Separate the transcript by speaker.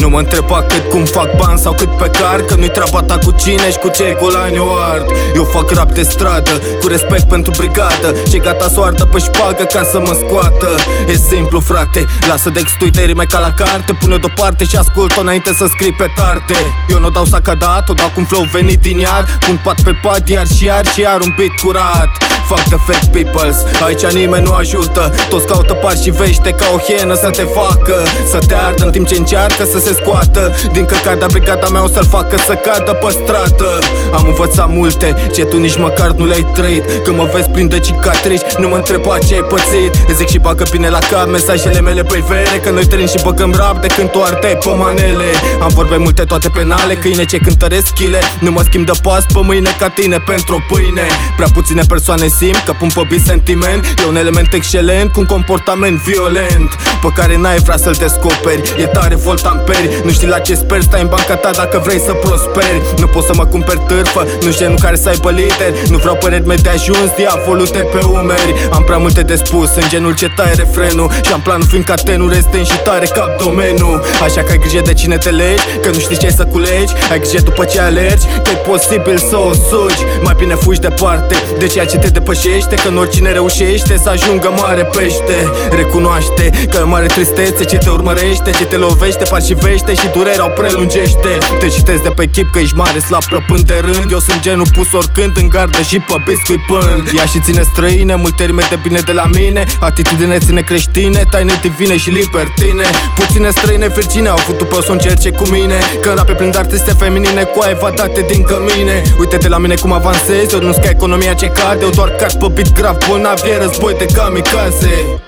Speaker 1: Nu mă întreba cât cum fac bani sau cât pe car Că nu-i treaba ta cu cine și cu cei cu la ard Eu fac rap de stradă, cu respect pentru brigadă. Ce gata soartă pe șpagă ca să mă scoată. E simplu frate, lasă de extuiteri mai ca la carte. Pune deoparte și ascult-o înainte să scrii pe tarte. Eu nu dau sacadat, o dau cu un flow venit din iar. Pun pat pe pat, iar și iar și iar un beat curat. Fuck the fake peoples Aici nimeni nu ajută. Toți caută par și vește ca o hienă să te facă. Să te ardă în timp ce încearcă să se scoată Din căcata brigada mea o să-l facă să cadă pe stradă. Am învățat multe ce tu nici măcar nu le-ai trăit. Când mă vezi plin de cicatrici Nu mă întreba ce ai pățit? Îți zic și bagă bine la cap mesajele mele pe vere Că noi trăim și băgăm rap de când tu ardeai pe manele. Am vorbe multe toate penale Câine ce cântăresc chile Nu mă schimb de pas pe mâine ca tine pentru o pâine. Prea puține persoane simt că pun pe sentiment. E un element excelent cu un comportament violent Pe care n-ai vrea să-l descoperi. E tare voltamperi Nu știi la ce sper, stai în banca ta dacă vrei să prosperi. Nu pot să mă cumperi târfă Nu genul care să aibă lider. Nu vreau păreri mele de ajuns, diavolul de pe umeri. Am prea multe de spus, în genul ce taie refrenul. Și am planul fiindcă tenul este și tare ca domeniul Așa că ai grijă de cine te legi Că nu știi ce să culegi. Ai grijă după ce alergi Că e posibil să o sugi. Mai bine fugi departe de ceea ce te depășești gândește Că în oricine reușește să ajungă mare pește. Recunoaște că e mare tristețe ce te urmărește Ce te lovește, vește și durerea o prelungește. Te citesc de pe chip că ești mare, slab plăpând de rând. Eu sunt genul pus oricând în gardă și pe biscuit pând. Ea și ține străine, multe rime de bine de la mine. Atitudine ține creștine, taine divine și libertine Puține străine virgine au avut după să încerce cu mine. Că rape plin de artiste feminine cu evadate din cămine. Uite de la mine cum avansez, eu nu ca economia ce cade Eu doar cad pe beat grav, bolnav, e război de kamikaze